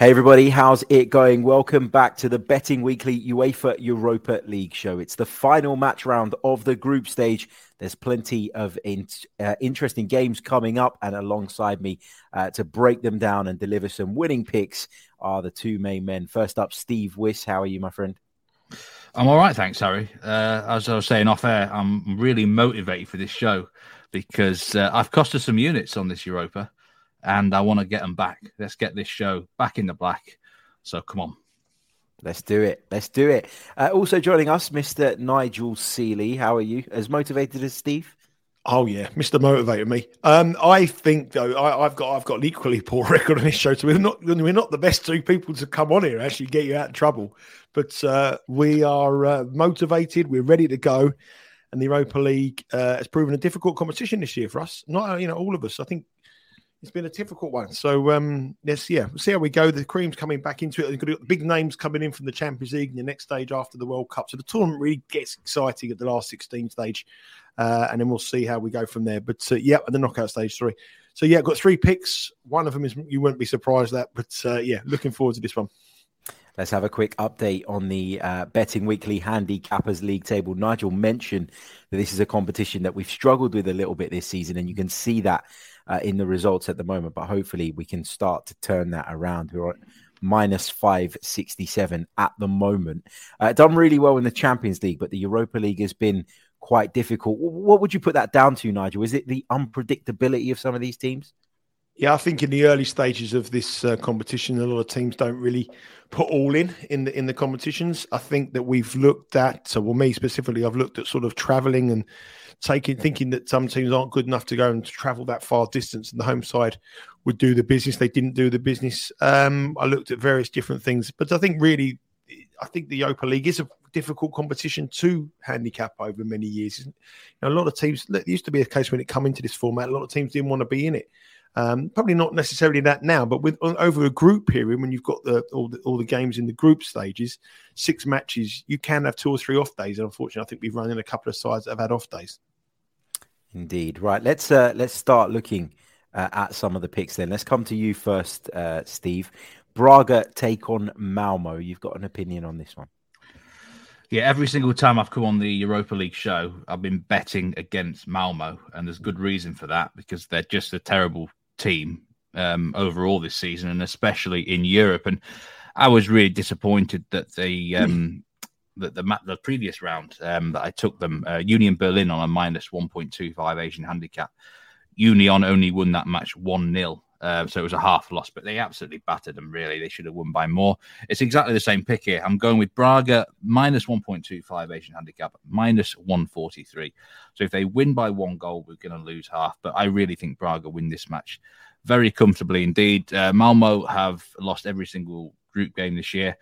Hey everybody, how's it going? Welcome back to the Betting Weekly UEFA Europa League show. It's the final match round of the group stage. There's plenty of in, uh, interesting games coming up, and alongside me uh, to break them down and deliver some winning picks are the two main men. First up, Steve Wiss. How are you, my friend? I'm all right, thanks, Harry. Uh, as I was saying off air, I'm really motivated for this show because uh, I've costed some units on this Europa and I want to get them back. Let's get this show back in the black. So come on. Let's do it. Let's do it. Uh, also joining us, Mr. Nigel Seeley. How are you? As motivated as Steve? Oh yeah, Mr. Motivated me. Um, I think though I, have got I've got an equally poor record on this show, so we're not we're not the best two people to come on here actually get you out of trouble. But uh, we are uh, motivated. We're ready to go, and the Europa League uh, has proven a difficult competition this year for us. Not you know all of us. I think it's been a difficult one. So um, yes, yeah, we'll see how we go. The cream's coming back into it. You've got big names coming in from the Champions League in the next stage after the World Cup. So the tournament really gets exciting at the last 16 stage, uh, and then we'll see how we go from there. But uh, yeah, the knockout stage, sorry. So yeah, got three picks. One of them is you won't be surprised at, but uh, yeah, looking forward to this one. Let's have a quick update on the uh, Betting Weekly Handicappers League table. Nigel mentioned that this is a competition that we've struggled with a little bit this season, and you can see that uh, in the results at the moment, but hopefully we can start to turn that around. We're minus 567 at the moment. Uh, done really well in the Champions League, but the Europa League has been quite difficult. What would you put that down to, Nigel? Is it the unpredictability of some of these teams? Yeah, I think in the early stages of this uh, competition, a lot of teams don't really put all in in the in the competitions. I think that we've looked at, so well, me specifically, I've looked at sort of travelling and taking thinking that some teams aren't good enough to go and travel that far distance, and the home side would do the business. They didn't do the business. Um, I looked at various different things, but I think really, I think the Europa League is a difficult competition to handicap over many years. You know, a lot of teams. It used to be a case when it come into this format, a lot of teams didn't want to be in it. Um, probably not necessarily that now, but with over a group period, when you've got the all, the all the games in the group stages, six matches, you can have two or three off days. And unfortunately, I think we've run in a couple of sides that have had off days. Indeed. Right. Let's uh, let's start looking uh, at some of the picks. Then let's come to you first, uh, Steve. Braga take on Malmo. You've got an opinion on this one. Yeah, every single time I've come on the Europa League show, I've been betting against Malmo, and there's good reason for that because they're just a terrible team um, overall this season, and especially in Europe. And I was really disappointed that they um, the the, the previous round um, that I took them uh, Union Berlin on a minus one point two five Asian handicap. Union only won that match one 0 uh, so it was a half loss, but they absolutely battered them. Really, they should have won by more. It's exactly the same pick here. I'm going with Braga minus 1.25 Asian handicap, minus 143. So if they win by one goal, we're going to lose half. But I really think Braga win this match very comfortably indeed. Uh, Malmo have lost every single group game this year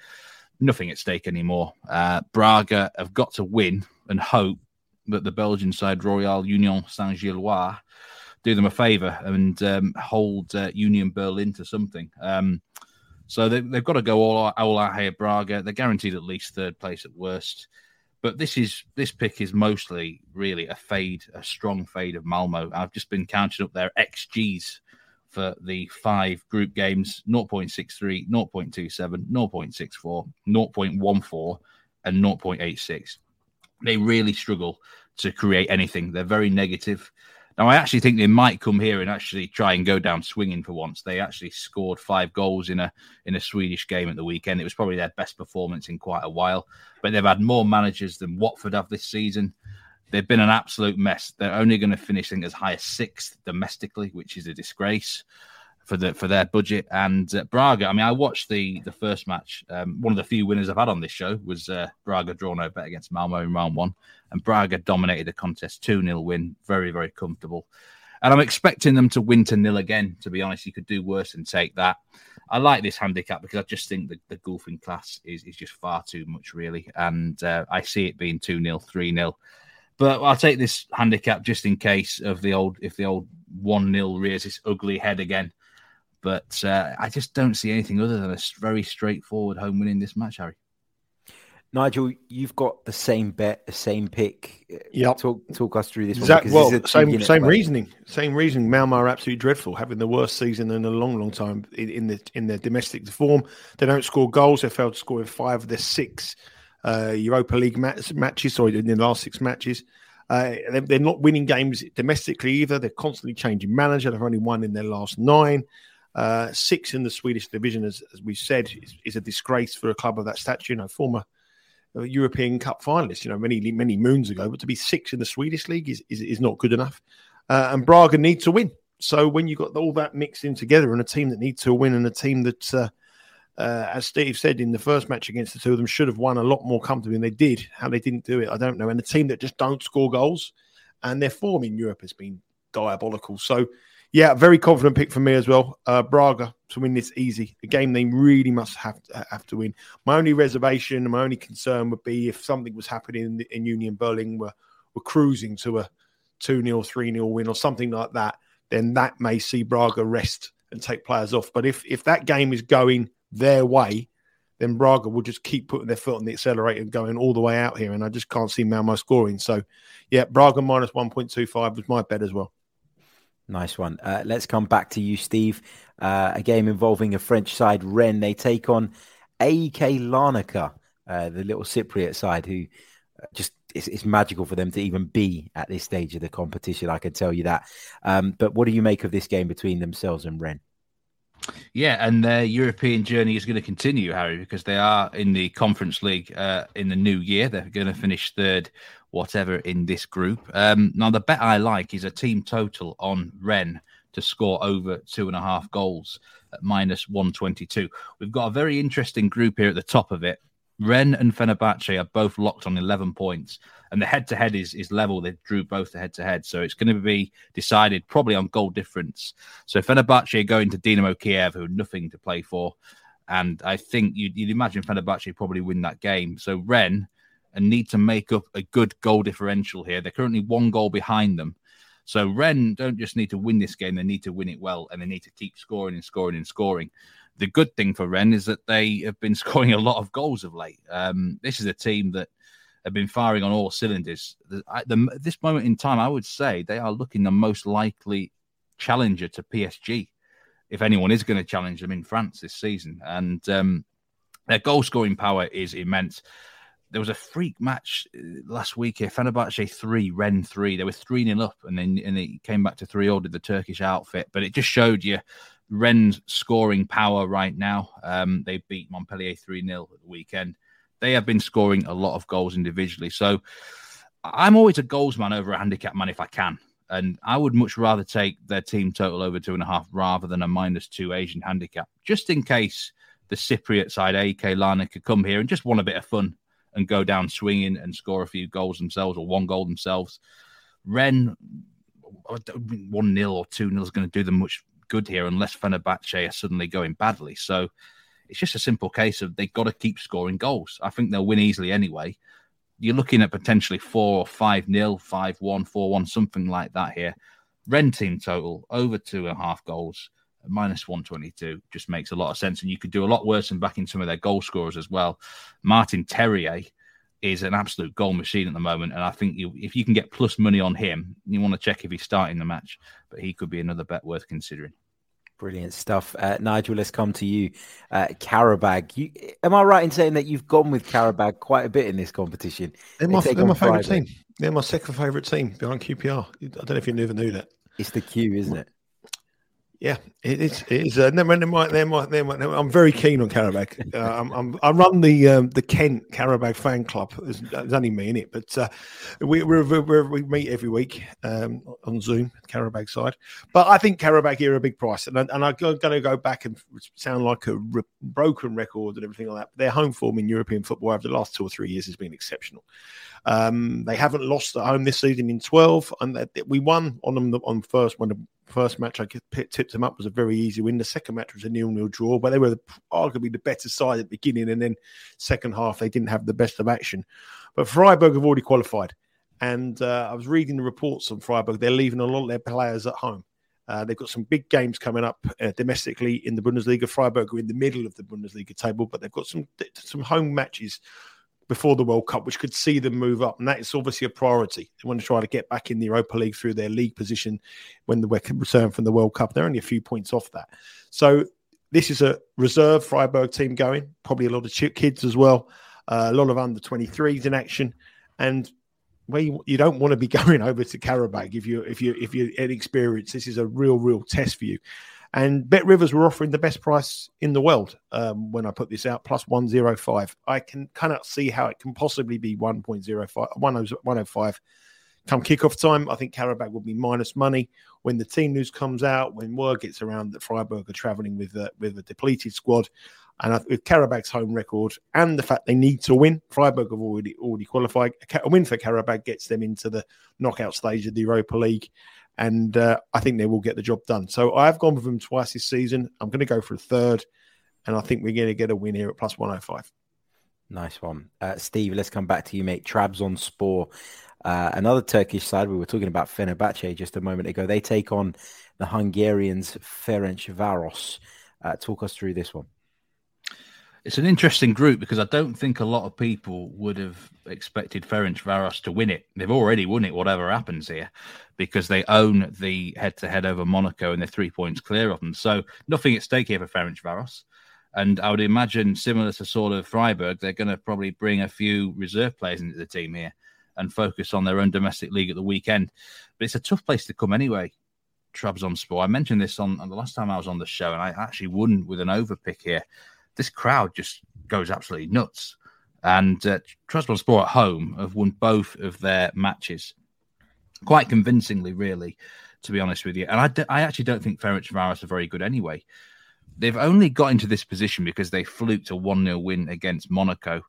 nothing at stake anymore. Uh, Braga have got to win and hope that the Belgian side, Royal Union Saint Gilloise, do them a favour and um, hold uh, Union Berlin to something. Um, so they, have got to go all, all out here, Braga. They're guaranteed at least third place at worst. But this is this pick is mostly really a fade, a strong fade of Malmo. I've just been counting up their XGs for the five group games 0.63, 0.27, 0.64, 0.14, and 0.86. They really struggle to create anything. They're very negative. Now, I actually think they might come here and actually try and go down swinging for once. They actually scored five goals in a in a Swedish game at the weekend. It was probably their best performance in quite a while. But they've had more managers than Watford have this season. They've been an absolute mess. They're only going to finish as high as sixth domestically, which is a disgrace for the for their budget. And uh, Braga, I mean, I watched the the first match. Um, one of the few winners I've had on this show was uh, Braga drawn no bet against Malmo in round one, and Braga dominated the contest, two 0 win, very very comfortable. And I'm expecting them to win to nil again. To be honest, you could do worse than take that. I like this handicap because I just think the, the golfing class is, is just far too much, really. And uh, I see it being 2 0, 3 0. But I'll take this handicap just in case of the old, if the old 1 0 rears its ugly head again. But uh, I just don't see anything other than a very straightforward home win in this match, Harry. Nigel, you've got the same bet, the same pick. Yeah, talk talk us through this. Exactly. Well, this same same reasoning. Same reasoning. Malmo are absolutely dreadful, having the worst season in a long, long time in, in the in their domestic form. They don't score goals. They failed to score in five of their six uh, Europa League match, matches. Sorry, in the last six matches. Uh, they're not winning games domestically either. They're constantly changing manager. They've only won in their last nine. Uh, six in the Swedish division, as, as we said, is, is, a disgrace for a club of that stature. You know, former uh, European Cup finalist, you know, many many moons ago. But to be six in the Swedish league is is, is not good enough. Uh, and Braga need to win. So when you've got all that mixed in together, and a team that needs to win, and a team that, uh, uh, as Steve said in the first match against the two of them, should have won a lot more comfortably than they did. How they didn't do it, I don't know. And a team that just don't score goals, and their form in Europe has been diabolical. So yeah, very confident pick for me as well. Uh, Braga to win this easy. A game they really must have to, have to win. My only reservation, my only concern would be if something was happening in, in Union Berlin, were were cruising to a two 0 three 0 win or something like that. Then that may see Braga rest and take players off. But if if that game is going their way, then Braga will just keep putting their foot on the accelerator and going all the way out here. And I just can't see Malmo scoring. So, yeah, Braga minus 1.25 was my bet as well. Nice one. Uh, let's come back to you, Steve. Uh, a game involving a French side, Rennes. They take on AEK Larnaca, uh, the little Cypriot side, who uh, just it's, it's, magical for them to even be at this stage of the competition. I can tell you that. Um, but what do you make of this game between themselves and Rennes? Yeah, and their European journey is going to continue, Harry, because they are in the Conference League uh, in the new year. They're going to finish third whatever in this group. Um, now, the bet I like is a team total on Rennes to score over two and a half goals at minus 122. We've got a very interesting group here at the top of it. Rennes and Fenerbahce are both locked on 11 points, and the head to head is is level. They drew both the head to head, so it's going to be decided probably on goal difference. So Fenerbahce are going to Dinamo Kiev, who have nothing to play for, and I think you'd, you'd imagine Fenerbahce probably win that game. So Ren and need to make up a good goal differential here. They're currently one goal behind them. So Rennes don't just need to win this game, they need to win it well and they need to keep scoring and scoring and scoring. The good thing for Rennes is that they have been scoring a lot of goals of late. Um, this is a team that have been firing on all cylinders. At this moment in time, I would say they are looking the most likely challenger to PSG, if anyone is going to challenge them in France this season. And um, their goal scoring power is immense there was a freak match uh, last week here. Fenerbahce three, Rennes three. They were three nil up, and then and it came back to three all. Did the Turkish outfit, but it just showed you Rennes scoring power right now. Um, they beat Montpellier three 0 at the weekend. They have been scoring a lot of goals individually. So I'm always a goals man over a handicap man if I can. And I would much rather take their team total over two and a half rather than a minus two Asian handicap, just in case the Cypriot side, AEK Larnaca, could come here and just want a bit of fun and go down swinging and score a few goals themselves or one goal themselves. Rennes, 1 0 or 2 0 is going to do them much good here unless Fenerbahce are suddenly going badly. So it's just a simple case of they've got to keep scoring goals. I think they'll win easily anyway. You're looking at potentially 4 or 5 0, 5 1, 4 1, something like that here. Rennes team total over two and a half goals minus 122 just makes a lot of sense. And you could do a lot worse than backing some of their goal scorers as well. Martin Terrier, is an absolute goal machine at the moment. And I think you, if you can get plus money on him, you want to check if he's starting the match, but he could be another bet worth considering. Brilliant stuff. Uh, Nigel, let's come to you. Uh, Qarabag. You, am I right in saying that you've gone with Qarabag quite a bit in this competition? They're my, they they're my favourite team. They're my second favourite team behind QPR. I don't know if you never knew that. It's the Q, isn't it? Yeah, it is. It is. Uh, they're, they're, they're, they're, I'm very keen on Qarabag. Uh, I'm, I'm, i run the um, the Kent Qarabag fan club. There's, only me in it, but uh, we we we meet every week um, on Zoom, Qarabag side. But I think Qarabag here are a big price, and, and I'm going to go back and sound like a re- broken record and everything like that. But their home form in European football over the last two or three years has been exceptional. Um, they haven't lost at home this season in 12, and we won on them on first the first match I tipped them up was a very easy win. The second match was a nil-nil draw, but they were arguably the better side at the beginning, and then second half they didn't have the best of action. But Freiburg have already qualified, and uh, I was reading the reports on Freiburg. They're leaving a lot of their players at home. Uh, they've got some big games coming up uh, domestically in the Bundesliga. Freiburg are in the middle of the Bundesliga table, but they've got some some home matches before the World Cup, which could see them move up. And that is obviously a priority. They want to try to get back in the Europa League through their league position when they return from the World Cup. They're only a few points off that. So this is a reserve Freiburg team going, probably a lot of kids as well, uh, a lot of under 23s in action. And where you, you, don't want to be going over to Qarabag if you if you if you're inexperienced. This is a real real test for you. And Bet Rivers were offering the best price in the world um, when I put this out, plus 105. I can cannot see how it can possibly be 1.05, 105 come kickoff time. I think Qarabag will be minus money when the team news comes out, when word gets around that Freiburg are traveling with a, with a depleted squad. And with Qarabag's home record and the fact they need to win, Freiburg have already already qualified. A win for Qarabag gets them into the knockout stage of the Europa League and uh, I think they will get the job done. So I've gone with them twice this season. I'm going to go for a third, and I think we're going to get a win here at plus 105. Nice one. Uh, Steve, let's come back to you, mate. trabs Trabzonspor, uh, another Turkish side. We were talking about Fenerbahce just a moment ago. They take on the Hungarians, Ferencvaros. Uh, talk us through this one it's an interesting group because I don't think a lot of people would have expected Ferencvaros to win it. They've already won it, whatever happens here, because they own the head-to-head over Monaco and they're three points clear of them. So nothing at stake here for Ferencvaros. And I would imagine, similar to sort of Freiburg, they're going to probably bring a few reserve players into the team here and focus on their own domestic league at the weekend. But it's a tough place to come anyway. Trabzonspor. I mentioned this on, on the last time I was on the show, and I actually won with an overpick here this crowd just goes absolutely nuts. And uh, Trabzonspor at home have won both of their matches quite convincingly, really, to be honest with you. And I, d- I actually don't think Ferencvaros are very good anyway. They've only got into this position because they fluked a 1 0 win against Monaco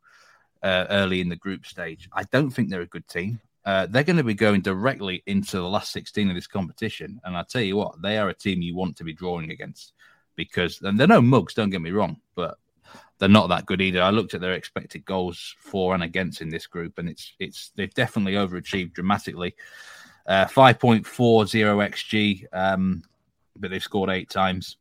uh, early in the group stage. I don't think they're a good team. Uh, they're going to be going directly into the last 16 of this competition. And I tell you what, they are a team you want to be drawing against because and they're no mugs, don't get me wrong, but they're not that good either. I looked at their expected goals for and against in this group, and it's it's they've definitely overachieved dramatically. Uh, 5.40 xg, um, but they've scored eight times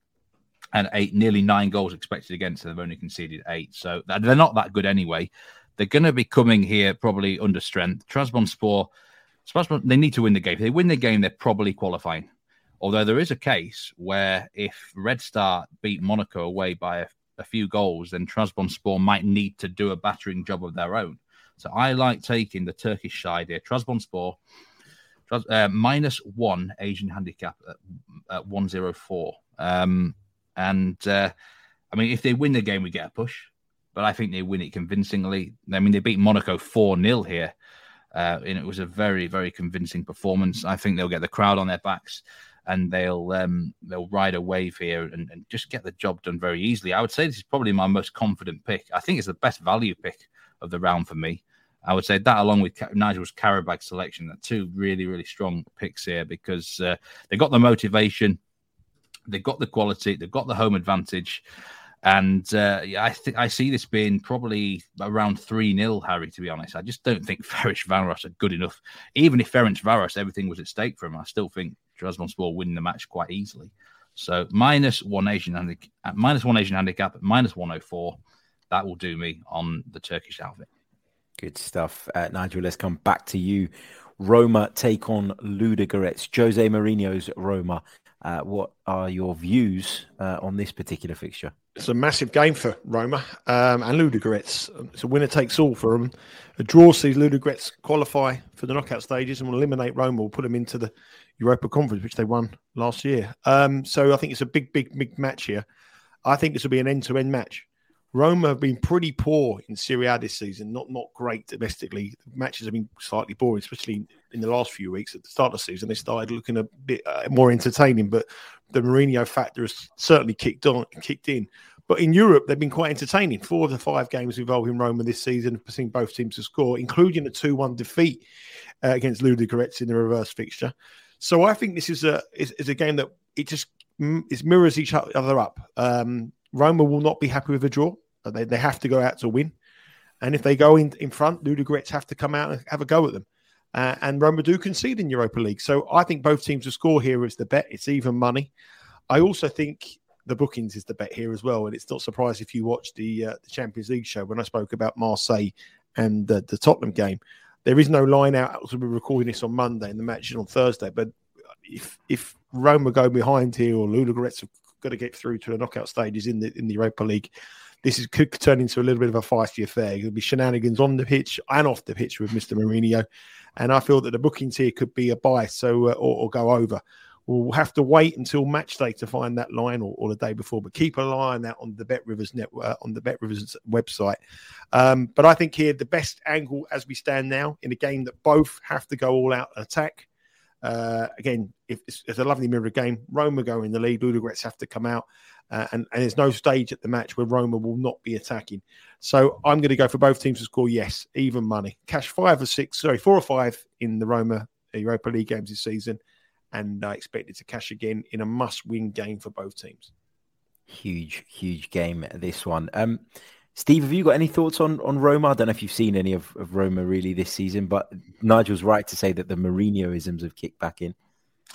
and eight, nearly nine goals expected against. So they've only conceded eight, so they're not that good anyway. They're going to be coming here probably under strength. Trabzonspor, they need to win the game. If they win the game, they're probably qualifying. Although there is a case where if Red Star beat Monaco away by a, a few goals, then Trabzonspor might need to do a battering job of their own. So I like taking the Turkish side here. Trabzonspor uh, minus one Asian handicap at, at 104. Um, and uh, I mean, if they win the game, we get a push, but I think they win it convincingly. I mean, they beat Monaco 4 0 here. Uh, and it was a very, very convincing performance. I think they'll get the crowd on their backs and they'll um, they'll ride a wave here and, and, just get the job done very easily. I would say this is probably my most confident pick. I think it's the best value pick of the round for me. I would say that along with Nigel's Qarabag selection, that two really really strong picks here because uh, they got the motivation, they've got the quality, they've got the home advantage. And uh, I think I see this being probably around 3 0, Harry, to be honest. I just don't think Ferencvaros are good enough. Even if Ferencvaros, everything was at stake for him, I still think Trabzonspor win the match quite easily. So minus one Asian handicap, minus one Asian handicap, minus 104. That will do me on the Turkish outfit. Good stuff. Uh, Nigel, let's come back to you. Roma take on Ludogorets. Jose Mourinho's Roma. Uh, what are your views uh, on this particular fixture? It's a massive game for Roma um, and Ludogorets. It's a winner takes all for them. A draw sees Ludogorets qualify for the knockout stages and will eliminate Roma. Will put them into the Europa Conference, which they won last year. Um, so I think it's a big, big, big match here. I think this will be an end-to-end match. Roma have been pretty poor in Serie A this season, not not great domestically. Matches have been slightly boring, especially in the last few weeks. At the start of the season, they started looking a bit uh, more entertaining, but the Mourinho factor has certainly kicked on, kicked in. But in Europe, they've been quite entertaining. Four of the five games involving Roma this season have seen both teams to score, including a 2 1 defeat uh, against Ludogorets in the reverse fixture. So I think this is a is, is a game that it just it mirrors each other up. Um, Roma will not be happy with a draw. They, they have to go out to win. And if they go in, in front, Ludogorets have to come out and have a go at them. Uh, and Roma do concede in Europa League. So I think both teams to score here is the bet. It's even money. I also think the bookings is the bet here as well. And it's not surprising if you watch the uh, the Champions League show when I spoke about Marseille and the, the Tottenham game. There is no line out. We're recording this on Monday and the match is on Thursday. But if if Roma go behind here or Ludogorets have got to get through to the knockout stages in the in the Europa League, this is, could turn into a little bit of a feisty affair. There'll be shenanigans on the pitch and off the pitch with Mr. Mourinho, and I feel that the bookings here could be a buy, so uh, or, or, go over. We'll have to wait until match day to find that line, or, or the day before. But keep an eye on that on the Bet Rivers network, uh, on the Bet Rivers website. Um, but I think here the best angle as we stand now in a game that both have to go all out and attack. Uh, again, if it's, it's, a lovely mirror game. Roma go in the lead. Ludogorets have to come out. Uh, and, and there's no stage at the match where Roma will not be attacking. So I'm going to go for both teams to score yes, even money. Cash five or six, sorry, four or five in the Roma Europa League games this season. And I expect it to cash again in a must win game for both teams. Huge, huge game, this one. Um, Steve, have you got any thoughts on, on Roma? I don't know if you've seen any of, of Roma really this season, but Nigel's right to say that the Mourinhoisms have kicked back in.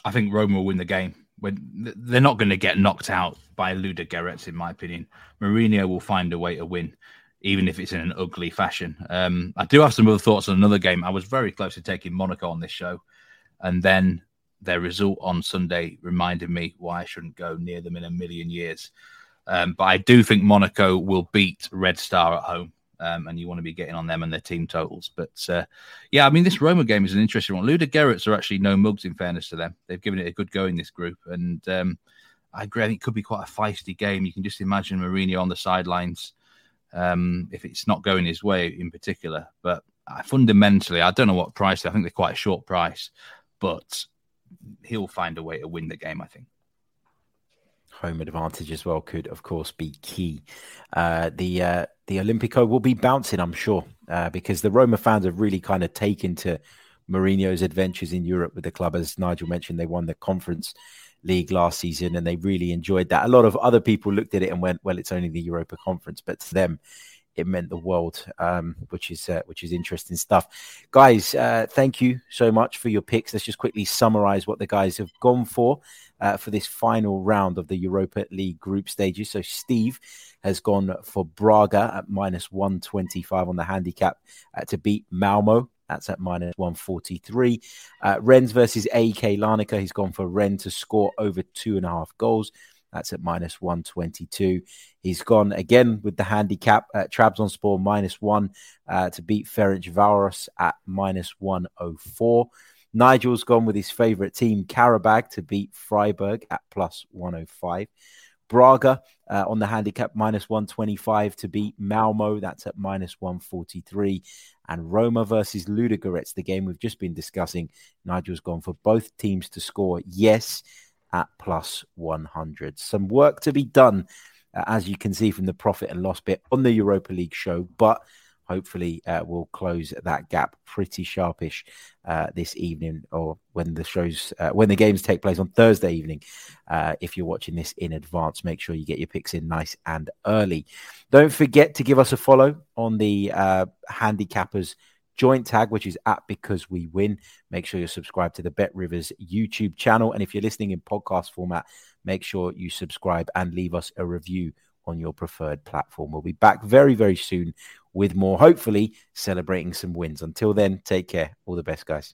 I think Roma will win the game when they're not going to get knocked out by Ludogorets, in my opinion. Mourinho will find a way to win, even if it's in an ugly fashion. Um, I do have some other thoughts on another game. I was very close to taking Monaco on this show, and then their result on Sunday reminded me why I shouldn't go near them in a million years. Um, but I do think Monaco will beat Red Star at home um, and you want to be getting on them and their team totals. But uh, yeah, I mean, this Roma game is an interesting one. Ludogorets are actually no mugs in fairness to them. They've given it a good go in this group, and um, I agree. I think it could be quite a feisty game. You can just imagine Mourinho on the sidelines um, if it's not going his way in particular. But fundamentally, I don't know what price. I think they're quite a short price, but he'll find a way to win the game. I think home advantage as well could, of course, be key. Uh, the uh, the Olimpico will be bouncing, I'm sure, uh, because the Roma fans have really kind of taken to Mourinho's adventures in Europe with the club. As Nigel mentioned, they won the Conference League last season and they really enjoyed that. A lot of other people looked at it and went, "Well, it's only the Europa Conference," but to them, it meant the world, um, which is uh, which is interesting stuff. Guys, uh, thank you so much for your picks. Let's just quickly summarize what the guys have gone for uh, for this final round of the Europa League group stages. So Steve has gone for Braga at minus 125 on the handicap uh, to beat Malmo. That's at minus 143. Uh, Rennes versus AEK Larnaca. He's gone for Rennes to score over two and a half goals. That's at minus 122. He's gone again with the handicap at Trabzonspor minus one uh, to beat Ferencvaros at minus 104. Nigel's gone with his favourite team, Qarabag, to beat Freiburg at plus 105. Braga uh, on the handicap minus 125 to beat Malmo. That's at minus 143. And Roma versus Ludogorets, the game we've just been discussing. Nigel's gone for both teams to score yes at plus 100. Some work to be done, uh, as you can see from the profit and loss bit on the Europa League show, but hopefully uh, we'll close that gap pretty sharpish uh, this evening or when the shows uh, when the games take place on thursday evening uh, if you're watching this in advance make sure you get your picks in nice and early don't forget to give us a follow on the uh, handicappers joint tag, which is at Because We Win. Make sure you're subscribed to the Bet Rivers YouTube channel. And if you're listening in podcast format, make sure you subscribe and leave us a review on your preferred platform. We'll be back very, very soon with more, hopefully celebrating some wins. Until then, take care. All the best, guys.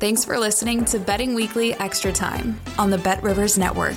Thanks for listening to Betting Weekly Extra Time on the Bet Rivers Network.